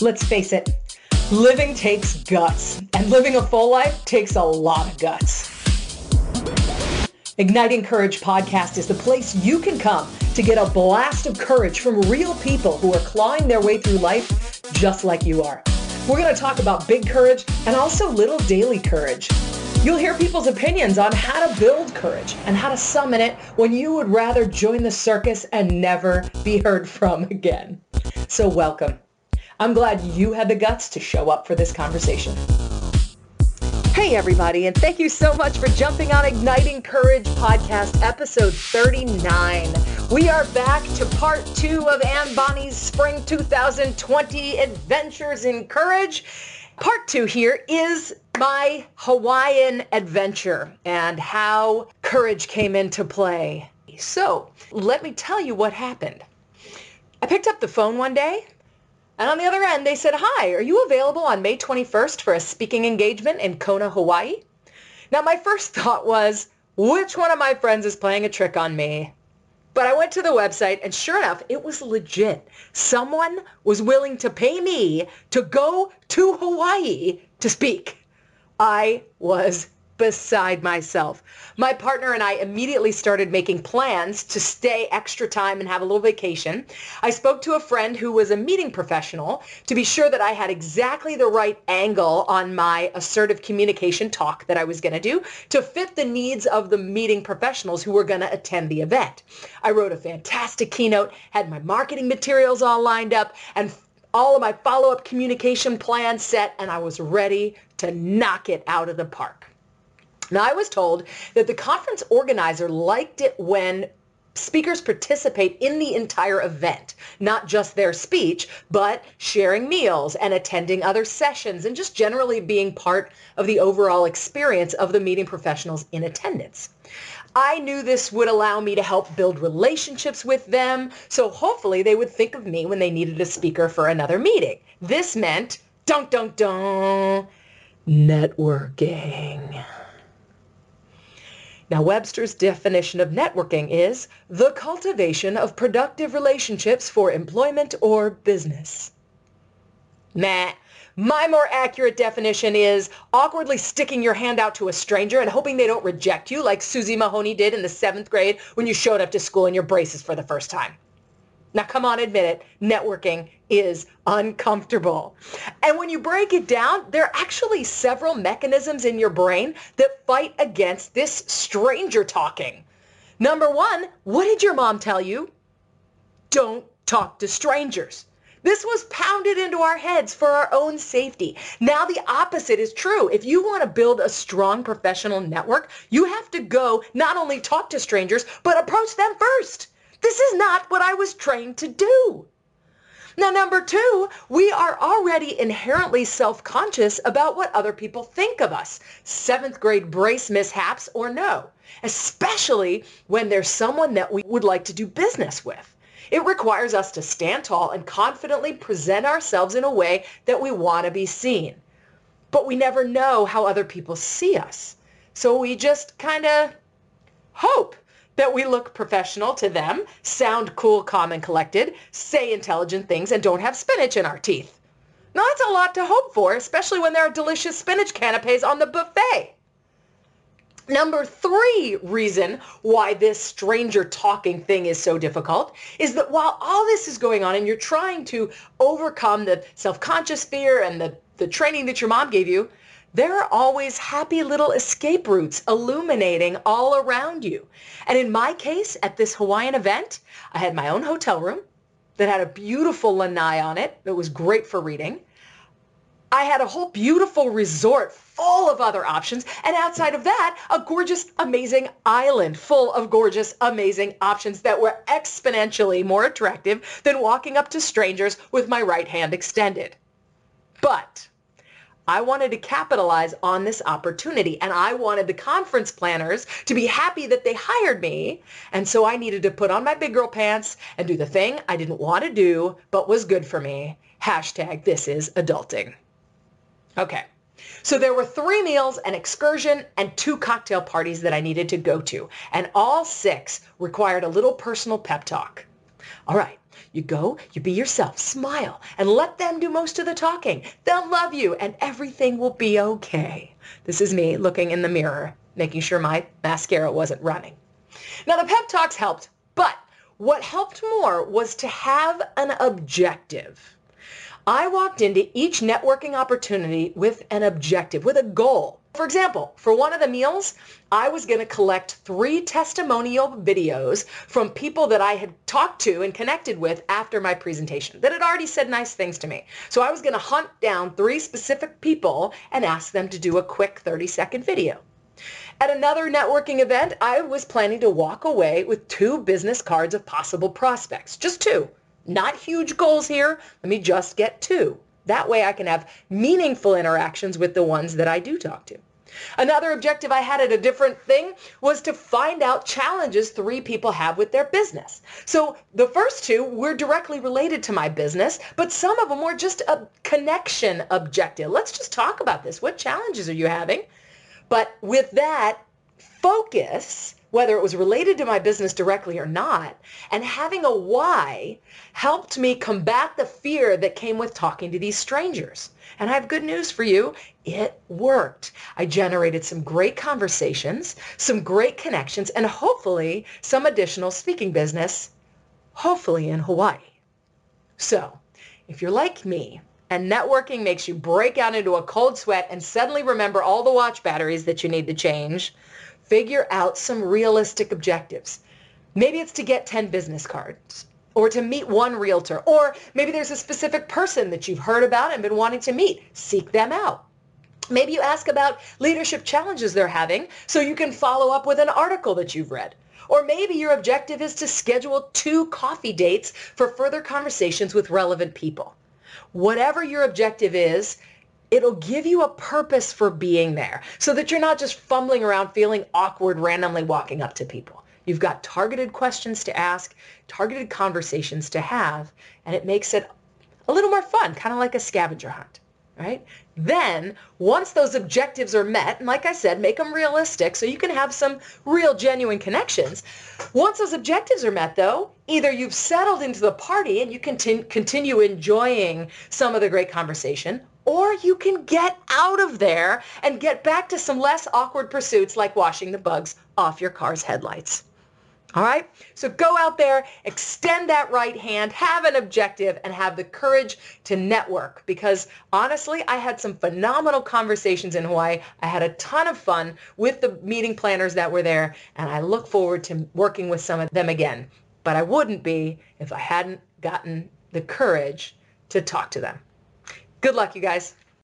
Let's face it, living takes guts, and living a full life takes a lot of guts. Igniting Courage podcast is the place you can come to get a blast of courage from real people who are clawing their way through life just like you are. We're going to talk about big courage and also little daily courage. You'll hear people's opinions on how to build courage and how to summon it when you would rather join the circus and never be heard from again. So welcome. I'm glad you had the guts to show up for this conversation. Hey everybody, and thank you so much for jumping on Igniting Courage podcast episode 39. We are back to part two of Anne Bonney's spring 2020 adventures in courage. Part two here is my Hawaiian adventure and how courage came into play. So let me tell you what happened. I picked up the phone one day and on the other end, they said, hi, are you available on May 21st for a speaking engagement in Kona, Hawaii? Now, my first thought was, which one of my friends is playing a trick on me? But I went to the website and sure enough, it was legit. Someone was willing to pay me to go to Hawaii to speak. I was beside myself. My partner and I immediately started making plans to stay extra time and have a little vacation. I spoke to a friend who was a meeting professional to be sure that I had exactly the right angle on my assertive communication talk that I was going to do to fit the needs of the meeting professionals who were going to attend the event. I wrote a fantastic keynote, had my marketing materials all lined up, and all of my follow-up communication plans set, and I was ready to knock it out of the park. Now, I was told that the conference organizer liked it when speakers participate in the entire event, not just their speech, but sharing meals and attending other sessions and just generally being part of the overall experience of the meeting professionals in attendance. I knew this would allow me to help build relationships with them, so hopefully they would think of me when they needed a speaker for another meeting. This meant, dunk, dunk, dunk, networking. Now, Webster's definition of networking is the cultivation of productive relationships for employment or business. Nah, my more accurate definition is awkwardly sticking your hand out to a stranger and hoping they don't reject you like Susie Mahoney did in the seventh grade when you showed up to school in your braces for the first time. Now, come on, admit it. Networking is uncomfortable. And when you break it down, there are actually several mechanisms in your brain that fight against this stranger talking. Number one, what did your mom tell you? Don't talk to strangers. This was pounded into our heads for our own safety. Now the opposite is true. If you want to build a strong professional network, you have to go not only talk to strangers, but approach them first. This is not what I was trained to do. Now, number two, we are already inherently self-conscious about what other people think of us, seventh grade brace mishaps or no, especially when there's someone that we would like to do business with. It requires us to stand tall and confidently present ourselves in a way that we want to be seen. But we never know how other people see us. So we just kind of hope that we look professional to them, sound cool, calm, and collected, say intelligent things, and don't have spinach in our teeth. Now, that's a lot to hope for, especially when there are delicious spinach canapes on the buffet. Number three reason why this stranger talking thing is so difficult is that while all this is going on and you're trying to overcome the self-conscious fear and the, the training that your mom gave you, there are always happy little escape routes illuminating all around you. And in my case, at this Hawaiian event, I had my own hotel room that had a beautiful lanai on it that was great for reading. I had a whole beautiful resort full of other options. And outside of that, a gorgeous, amazing island full of gorgeous, amazing options that were exponentially more attractive than walking up to strangers with my right hand extended. But I wanted to capitalize on this opportunity and I wanted the conference planners to be happy that they hired me. And so I needed to put on my big girl pants and do the thing I didn't want to do, but was good for me. Hashtag this is adulting. Okay. So there were three meals, an excursion, and two cocktail parties that I needed to go to. And all six required a little personal pep talk. All right, you go, you be yourself, smile, and let them do most of the talking. They'll love you, and everything will be okay. This is me looking in the mirror, making sure my mascara wasn't running. Now, the pep talks helped, but what helped more was to have an objective. I walked into each networking opportunity with an objective, with a goal. For example, for one of the meals, I was going to collect three testimonial videos from people that I had talked to and connected with after my presentation that had already said nice things to me. So I was going to hunt down three specific people and ask them to do a quick 30-second video. At another networking event, I was planning to walk away with two business cards of possible prospects, just two. Not huge goals here. Let me just get two. That way I can have meaningful interactions with the ones that I do talk to. Another objective I had at a different thing was to find out challenges three people have with their business. So the first two were directly related to my business, but some of them were just a connection objective. Let's just talk about this. What challenges are you having? But with that focus, whether it was related to my business directly or not, and having a why helped me combat the fear that came with talking to these strangers. And I have good news for you. It worked. I generated some great conversations, some great connections, and hopefully some additional speaking business, hopefully in Hawaii. So if you're like me, and networking makes you break out into a cold sweat and suddenly remember all the watch batteries that you need to change, figure out some realistic objectives. Maybe it's to get 10 business cards or to meet one realtor, or maybe there's a specific person that you've heard about and been wanting to meet. Seek them out. Maybe you ask about leadership challenges they're having so you can follow up with an article that you've read. Or maybe your objective is to schedule two coffee dates for further conversations with relevant people. Whatever your objective is, it'll give you a purpose for being there so that you're not just fumbling around feeling awkward randomly walking up to people. You've got targeted questions to ask, targeted conversations to have, and it makes it a little more fun, kind of like a scavenger hunt, right? Then, once those objectives are met, and like I said, make them realistic so you can have some real genuine connections. Once those objectives are met, though, either you've settled into the party and you can continue enjoying some of the great conversation, or you can get out of there and get back to some less awkward pursuits like washing the bugs off your car's headlights. All right? So go out there, extend that right hand, have an objective, and have the courage to network. Because honestly, I had some phenomenal conversations in Hawaii. I had a ton of fun with the meeting planners that were there, and I look forward to working with some of them again. But I wouldn't be if I hadn't gotten the courage to talk to them. Good luck, you guys.